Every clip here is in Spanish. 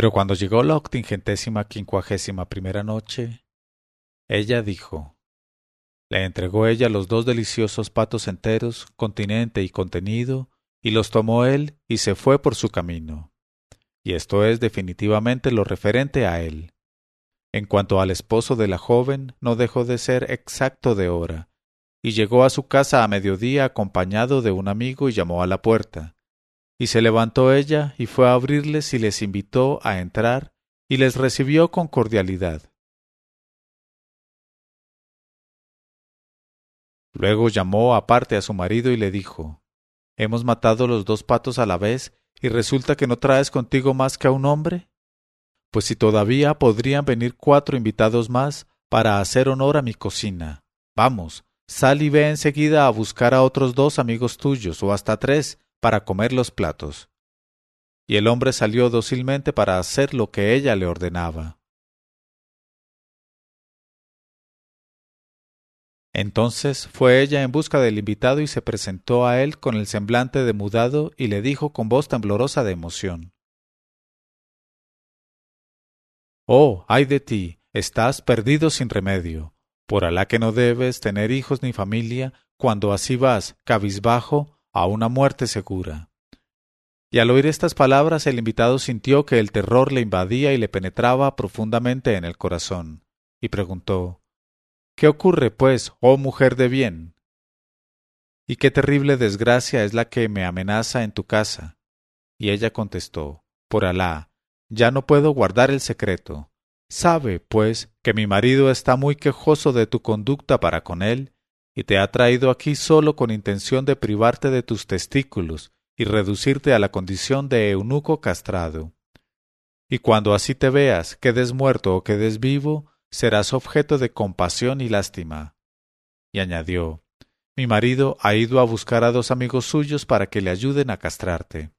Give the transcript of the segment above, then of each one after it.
Pero cuando llegó la octingentésima quincuagésima primera noche, ella dijo, le entregó ella los dos deliciosos patos enteros, continente y contenido, y los tomó él y se fue por su camino. Y esto es definitivamente lo referente a él. En cuanto al esposo de la joven, no dejó de ser exacto de hora, y llegó a su casa a mediodía acompañado de un amigo y llamó a la puerta. Y se levantó ella y fue a abrirles y les invitó a entrar y les recibió con cordialidad. Luego llamó aparte a su marido y le dijo Hemos matado los dos patos a la vez y resulta que no traes contigo más que a un hombre. Pues si todavía podrían venir cuatro invitados más para hacer honor a mi cocina. Vamos, sal y ve enseguida a buscar a otros dos amigos tuyos o hasta tres para comer los platos. Y el hombre salió dócilmente para hacer lo que ella le ordenaba. Entonces fue ella en busca del invitado y se presentó a él con el semblante demudado y le dijo con voz temblorosa de emoción Oh, ay de ti, estás perdido sin remedio. Por Alá que no debes tener hijos ni familia cuando así vas, cabizbajo, a una muerte segura. Y al oír estas palabras el invitado sintió que el terror le invadía y le penetraba profundamente en el corazón, y preguntó ¿Qué ocurre, pues, oh mujer de bien? ¿Y qué terrible desgracia es la que me amenaza en tu casa? Y ella contestó Por Alá, ya no puedo guardar el secreto. Sabe, pues, que mi marido está muy quejoso de tu conducta para con él, y te ha traído aquí solo con intención de privarte de tus testículos y reducirte a la condición de eunuco castrado. Y cuando así te veas, quedes muerto o quedes vivo, serás objeto de compasión y lástima. Y añadió, Mi marido ha ido a buscar a dos amigos suyos para que le ayuden a castrarte.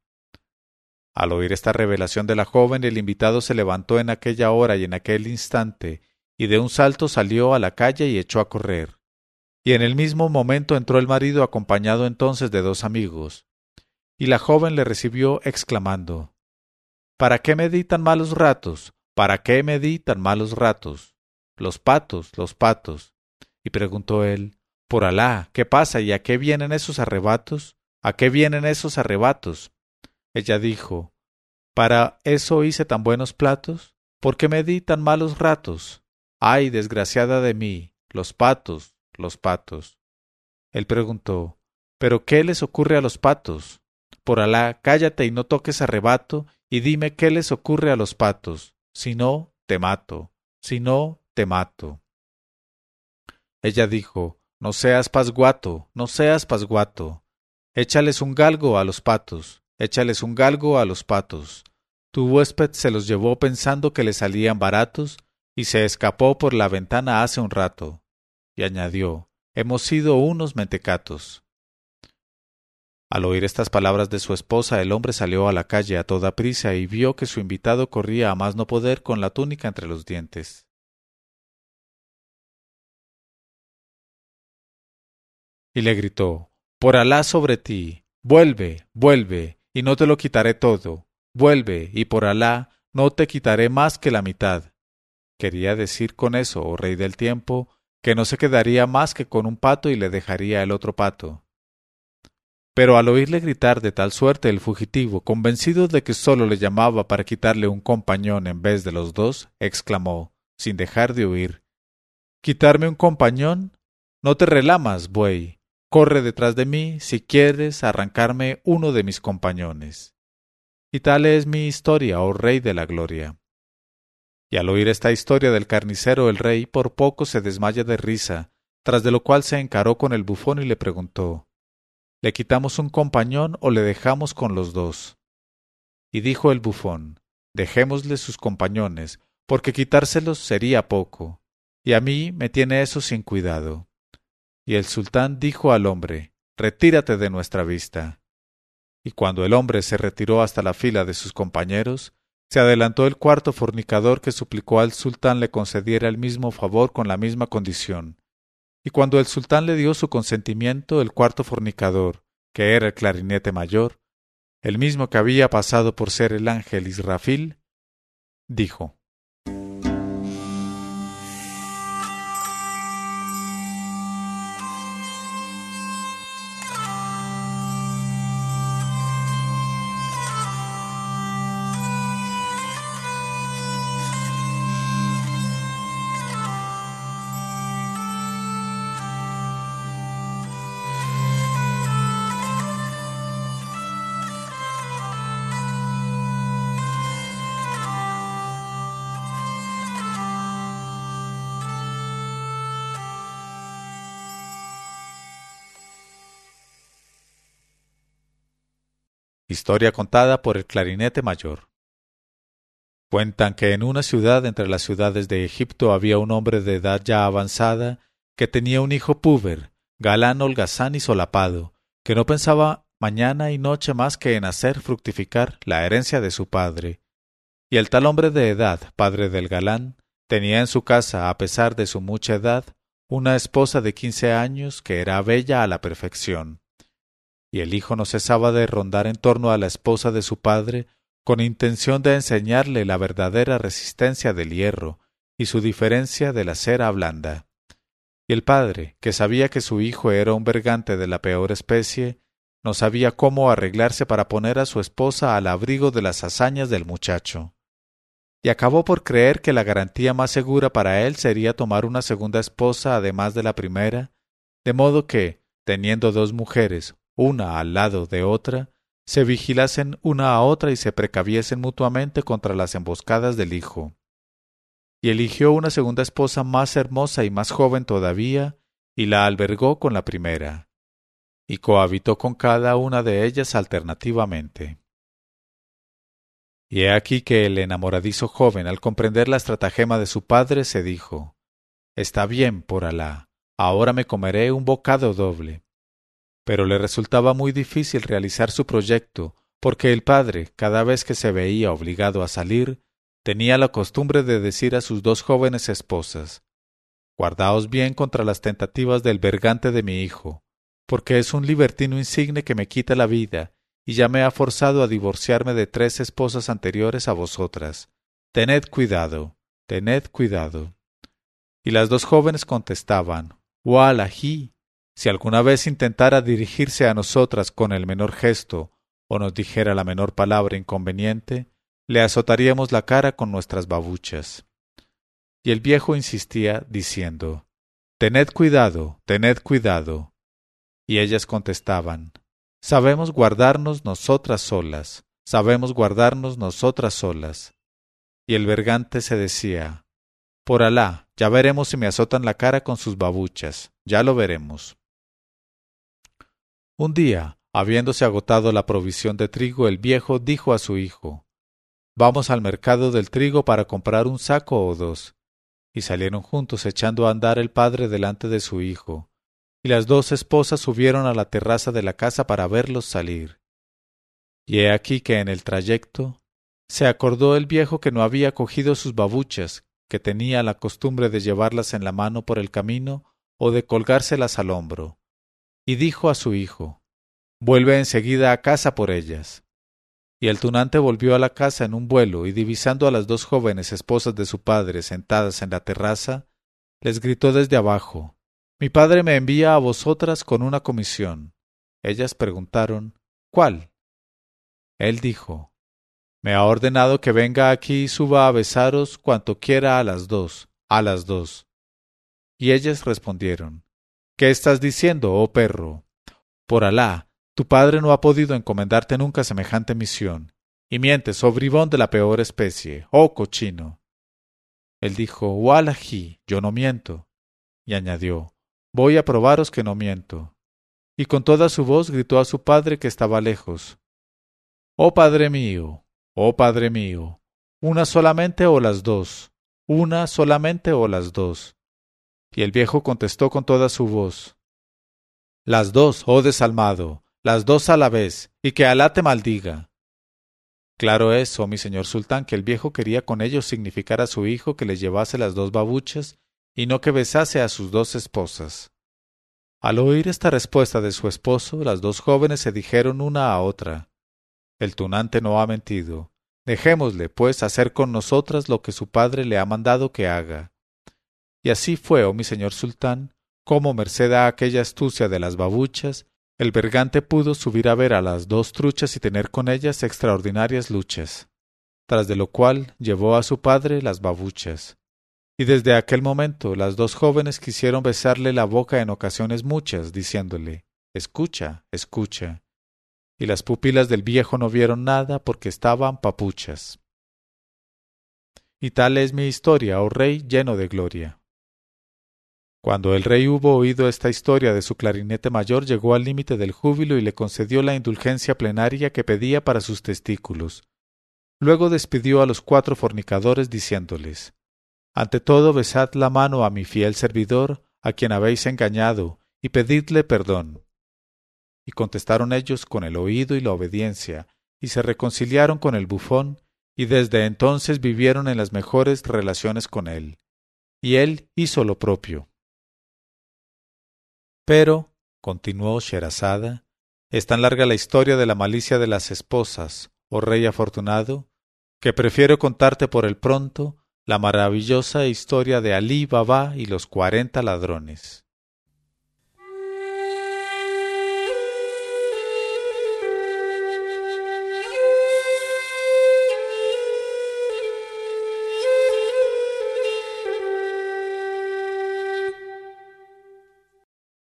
Al oír esta revelación de la joven, el invitado se levantó en aquella hora y en aquel instante, y de un salto salió a la calle y echó a correr y en el mismo momento entró el marido acompañado entonces de dos amigos. Y la joven le recibió exclamando ¿Para qué me di tan malos ratos? ¿Para qué me di tan malos ratos? Los patos, los patos. Y preguntó él Por Alá, ¿qué pasa y a qué vienen esos arrebatos? ¿A qué vienen esos arrebatos? Ella dijo ¿Para eso hice tan buenos platos? ¿Por qué me di tan malos ratos? Ay, desgraciada de mí, los patos, los patos. Él preguntó ¿Pero qué les ocurre a los patos? Por Alá, cállate y no toques arrebato, y dime qué les ocurre a los patos. Si no, te mato. Si no, te mato. Ella dijo No seas pasguato, no seas pasguato. Échales un galgo a los patos, échales un galgo a los patos. Tu huésped se los llevó pensando que le salían baratos y se escapó por la ventana hace un rato y añadió Hemos sido unos mentecatos. Al oír estas palabras de su esposa, el hombre salió a la calle a toda prisa y vio que su invitado corría a más no poder con la túnica entre los dientes. Y le gritó Por Alá sobre ti, vuelve, vuelve, y no te lo quitaré todo, vuelve, y por Alá no te quitaré más que la mitad. Quería decir con eso, oh rey del tiempo, que no se quedaría más que con un pato y le dejaría el otro pato. Pero al oírle gritar de tal suerte el fugitivo, convencido de que sólo le llamaba para quitarle un compañón en vez de los dos, exclamó, sin dejar de huir ¿Quitarme un compañón? No te relamas, buey. Corre detrás de mí si quieres arrancarme uno de mis compañones. Y tal es mi historia, oh Rey de la Gloria. Y al oír esta historia del carnicero el rey por poco se desmaya de risa, tras de lo cual se encaró con el bufón y le preguntó ¿Le quitamos un compañón o le dejamos con los dos? Y dijo el bufón Dejémosle sus compañones, porque quitárselos sería poco, y a mí me tiene eso sin cuidado. Y el sultán dijo al hombre Retírate de nuestra vista. Y cuando el hombre se retiró hasta la fila de sus compañeros, se adelantó el cuarto fornicador que suplicó al sultán le concediera el mismo favor con la misma condición. Y cuando el sultán le dio su consentimiento, el cuarto fornicador, que era el clarinete mayor, el mismo que había pasado por ser el ángel Israfil, dijo Historia contada por el clarinete mayor. Cuentan que en una ciudad entre las ciudades de Egipto había un hombre de edad ya avanzada que tenía un hijo púber, galán, holgazán y solapado, que no pensaba mañana y noche más que en hacer fructificar la herencia de su padre. Y el tal hombre de edad, padre del galán, tenía en su casa, a pesar de su mucha edad, una esposa de quince años que era bella a la perfección y el hijo no cesaba de rondar en torno a la esposa de su padre con intención de enseñarle la verdadera resistencia del hierro y su diferencia de la cera blanda. Y el padre, que sabía que su hijo era un bergante de la peor especie, no sabía cómo arreglarse para poner a su esposa al abrigo de las hazañas del muchacho. Y acabó por creer que la garantía más segura para él sería tomar una segunda esposa además de la primera, de modo que, teniendo dos mujeres, una al lado de otra, se vigilasen una a otra y se precaviesen mutuamente contra las emboscadas del hijo. Y eligió una segunda esposa más hermosa y más joven todavía, y la albergó con la primera, y cohabitó con cada una de ellas alternativamente. Y he aquí que el enamoradizo joven, al comprender la estratagema de su padre, se dijo Está bien, por Alá, ahora me comeré un bocado doble pero le resultaba muy difícil realizar su proyecto, porque el padre, cada vez que se veía obligado a salir, tenía la costumbre de decir a sus dos jóvenes esposas Guardaos bien contra las tentativas del bergante de mi hijo, porque es un libertino insigne que me quita la vida, y ya me ha forzado a divorciarme de tres esposas anteriores a vosotras. Tened cuidado, tened cuidado. Y las dos jóvenes contestaban Wallahi, si alguna vez intentara dirigirse a nosotras con el menor gesto o nos dijera la menor palabra inconveniente, le azotaríamos la cara con nuestras babuchas. Y el viejo insistía, diciendo Tened cuidado, tened cuidado. Y ellas contestaban Sabemos guardarnos nosotras solas, sabemos guardarnos nosotras solas. Y el bergante se decía Por Alá, ya veremos si me azotan la cara con sus babuchas, ya lo veremos. Un día, habiéndose agotado la provisión de trigo, el viejo dijo a su hijo Vamos al mercado del trigo para comprar un saco o dos. Y salieron juntos echando a andar el padre delante de su hijo, y las dos esposas subieron a la terraza de la casa para verlos salir. Y he aquí que en el trayecto se acordó el viejo que no había cogido sus babuchas, que tenía la costumbre de llevarlas en la mano por el camino o de colgárselas al hombro y dijo a su hijo Vuelve enseguida a casa por ellas. Y el tunante volvió a la casa en un vuelo y divisando a las dos jóvenes esposas de su padre sentadas en la terraza, les gritó desde abajo Mi padre me envía a vosotras con una comisión. Ellas preguntaron ¿Cuál? Él dijo Me ha ordenado que venga aquí y suba a besaros cuanto quiera a las dos, a las dos. Y ellas respondieron ¿Qué estás diciendo, oh perro? Por Alá, tu padre no ha podido encomendarte nunca semejante misión, y mientes, oh bribón de la peor especie, oh cochino. Él dijo, Wallahi, yo no miento. Y añadió, voy a probaros que no miento. Y con toda su voz gritó a su padre que estaba lejos, Oh padre mío, oh padre mío, una solamente o las dos, una solamente o las dos. Y el viejo contestó con toda su voz Las dos, oh desalmado, las dos a la vez, y que Alá te maldiga. Claro es, oh mi señor sultán, que el viejo quería con ello significar a su hijo que le llevase las dos babuchas y no que besase a sus dos esposas. Al oír esta respuesta de su esposo, las dos jóvenes se dijeron una a otra El tunante no ha mentido. Dejémosle, pues, hacer con nosotras lo que su padre le ha mandado que haga. Y así fue, oh mi señor sultán, como merced a aquella astucia de las babuchas, el bergante pudo subir a ver a las dos truchas y tener con ellas extraordinarias luchas, tras de lo cual llevó a su padre las babuchas. Y desde aquel momento las dos jóvenes quisieron besarle la boca en ocasiones muchas, diciéndole Escucha, escucha. Y las pupilas del viejo no vieron nada porque estaban papuchas. Y tal es mi historia, oh rey lleno de gloria. Cuando el rey hubo oído esta historia de su clarinete mayor, llegó al límite del júbilo y le concedió la indulgencia plenaria que pedía para sus testículos. Luego despidió a los cuatro fornicadores diciéndoles Ante todo besad la mano a mi fiel servidor, a quien habéis engañado, y pedidle perdón. Y contestaron ellos con el oído y la obediencia, y se reconciliaron con el bufón, y desde entonces vivieron en las mejores relaciones con él. Y él hizo lo propio. Pero, continuó Sherazada, es tan larga la historia de la malicia de las esposas, oh rey afortunado, que prefiero contarte por el pronto la maravillosa historia de Alí Baba y los cuarenta ladrones.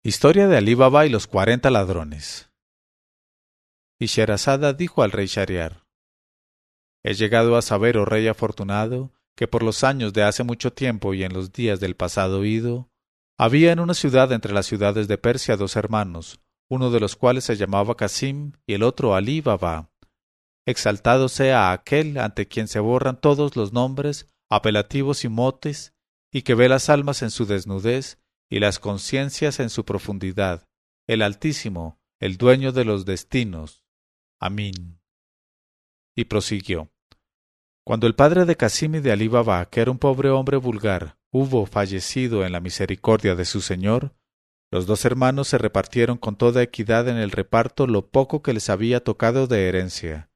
Historia de Alí Baba y los cuarenta ladrones. Y Sherazada dijo al rey Shariar: He llegado a saber, oh rey afortunado, que por los años de hace mucho tiempo y en los días del pasado ido, había en una ciudad entre las ciudades de Persia dos hermanos, uno de los cuales se llamaba Casim y el otro Alí Baba. Exaltado sea aquel ante quien se borran todos los nombres, apelativos y motes, y que ve las almas en su desnudez y las conciencias en su profundidad, el Altísimo, el dueño de los destinos. Amén. Y prosiguió. Cuando el padre de Casim y de Ali Baba, que era un pobre hombre vulgar, hubo fallecido en la misericordia de su señor, los dos hermanos se repartieron con toda equidad en el reparto lo poco que les había tocado de herencia.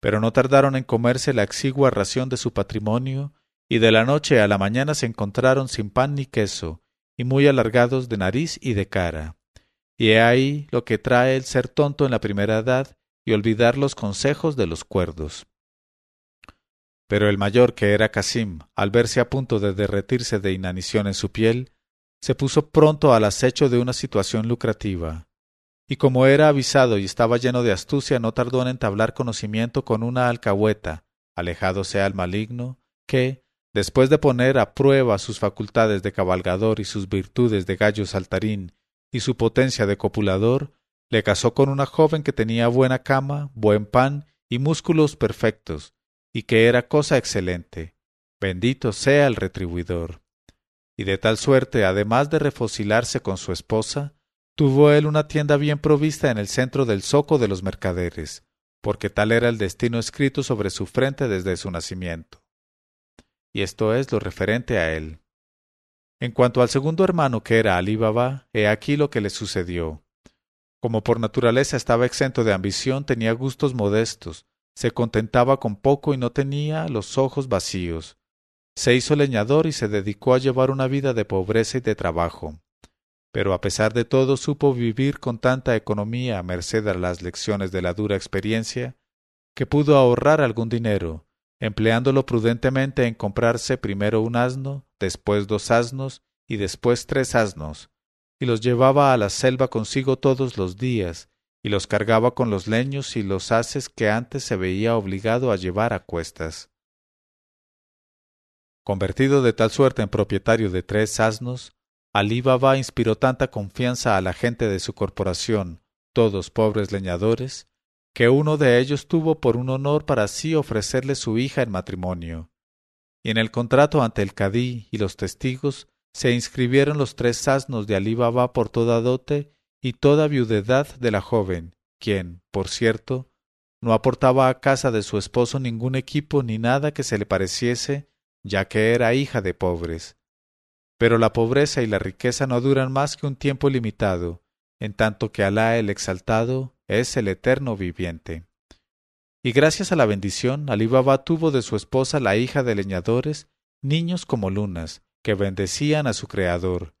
Pero no tardaron en comerse la exigua ración de su patrimonio, y de la noche a la mañana se encontraron sin pan ni queso, y muy alargados de nariz y de cara. Y he ahí lo que trae el ser tonto en la primera edad y olvidar los consejos de los cuerdos. Pero el mayor, que era Casim, al verse a punto de derretirse de inanición en su piel, se puso pronto al acecho de una situación lucrativa. Y como era avisado y estaba lleno de astucia, no tardó en entablar conocimiento con una alcahueta, alejado sea el maligno, que, Después de poner a prueba sus facultades de cabalgador y sus virtudes de gallo saltarín y su potencia de copulador, le casó con una joven que tenía buena cama, buen pan y músculos perfectos, y que era cosa excelente. Bendito sea el retribuidor. Y de tal suerte, además de refocilarse con su esposa, tuvo él una tienda bien provista en el centro del zoco de los mercaderes, porque tal era el destino escrito sobre su frente desde su nacimiento y esto es lo referente a él. En cuanto al segundo hermano que era Ali Baba, he aquí lo que le sucedió. Como por naturaleza estaba exento de ambición, tenía gustos modestos, se contentaba con poco y no tenía los ojos vacíos. Se hizo leñador y se dedicó a llevar una vida de pobreza y de trabajo. Pero a pesar de todo supo vivir con tanta economía a merced a las lecciones de la dura experiencia, que pudo ahorrar algún dinero, empleándolo prudentemente en comprarse primero un asno, después dos asnos y después tres asnos, y los llevaba a la selva consigo todos los días, y los cargaba con los leños y los haces que antes se veía obligado a llevar a cuestas. Convertido de tal suerte en propietario de tres asnos, Alí Baba inspiró tanta confianza a la gente de su corporación, todos pobres leñadores, que uno de ellos tuvo por un honor para sí ofrecerle su hija en matrimonio. Y en el contrato ante el cadí y los testigos se inscribieron los tres asnos de Alí Baba por toda dote y toda viudedad de la joven, quien, por cierto, no aportaba a casa de su esposo ningún equipo ni nada que se le pareciese, ya que era hija de pobres. Pero la pobreza y la riqueza no duran más que un tiempo limitado, en tanto que Alá el exaltado es el eterno viviente. y gracias a la bendición Ali Baba tuvo de su esposa la hija de leñadores niños como lunas, que bendecían a su Creador,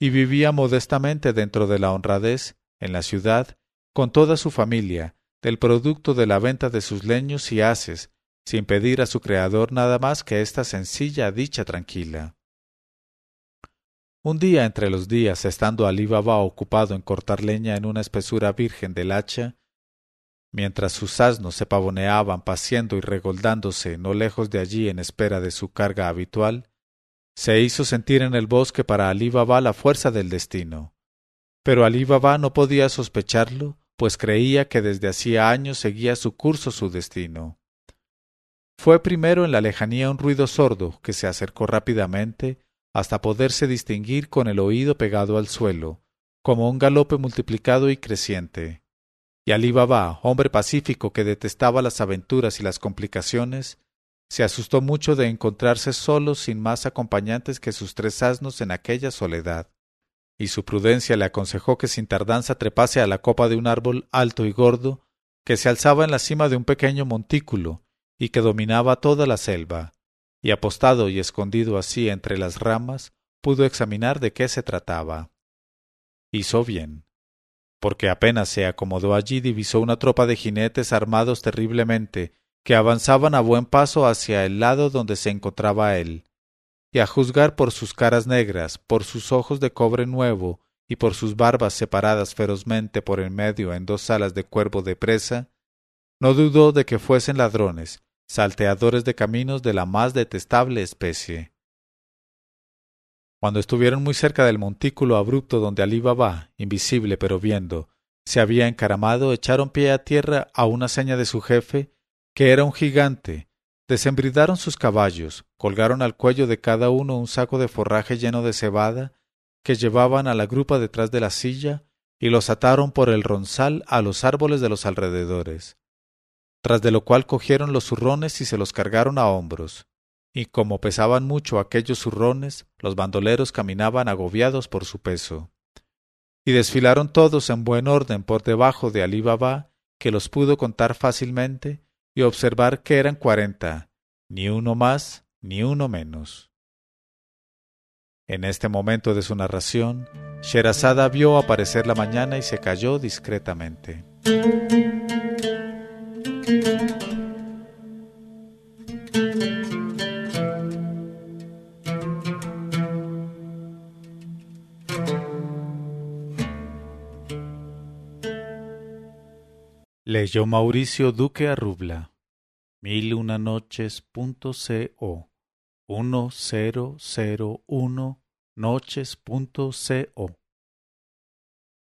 y vivía modestamente dentro de la honradez, en la ciudad, con toda su familia, del producto de la venta de sus leños y haces, sin pedir a su Creador nada más que esta sencilla dicha tranquila. Un día entre los días, estando Alí Baba ocupado en cortar leña en una espesura virgen del hacha, mientras sus asnos se pavoneaban paseando y regoldándose no lejos de allí en espera de su carga habitual, se hizo sentir en el bosque para Alí Baba la fuerza del destino. Pero Alí Baba no podía sospecharlo, pues creía que desde hacía años seguía su curso su destino. Fue primero en la lejanía un ruido sordo que se acercó rápidamente hasta poderse distinguir con el oído pegado al suelo, como un galope multiplicado y creciente. Y Alí Baba, hombre pacífico que detestaba las aventuras y las complicaciones, se asustó mucho de encontrarse solo sin más acompañantes que sus tres asnos en aquella soledad, y su prudencia le aconsejó que sin tardanza trepase a la copa de un árbol alto y gordo que se alzaba en la cima de un pequeño montículo y que dominaba toda la selva, y apostado y escondido así entre las ramas, pudo examinar de qué se trataba. Hizo bien, porque apenas se acomodó allí divisó una tropa de jinetes armados terriblemente, que avanzaban a buen paso hacia el lado donde se encontraba él, y a juzgar por sus caras negras, por sus ojos de cobre nuevo, y por sus barbas separadas ferozmente por en medio en dos alas de cuervo de presa, no dudó de que fuesen ladrones, salteadores de caminos de la más detestable especie. Cuando estuvieron muy cerca del montículo abrupto donde Alí Baba, invisible pero viendo, se había encaramado, echaron pie a tierra a una seña de su jefe, que era un gigante, desembridaron sus caballos, colgaron al cuello de cada uno un saco de forraje lleno de cebada, que llevaban a la grupa detrás de la silla, y los ataron por el ronzal a los árboles de los alrededores tras de lo cual cogieron los zurrones y se los cargaron a hombros. Y como pesaban mucho aquellos zurrones, los bandoleros caminaban agobiados por su peso. Y desfilaron todos en buen orden por debajo de Alí Baba, que los pudo contar fácilmente, y observar que eran cuarenta, ni uno más, ni uno menos. En este momento de su narración, Sherazada vio aparecer la mañana y se calló discretamente. Leyó Mauricio Duque Arrubla. Mil una noches punto co.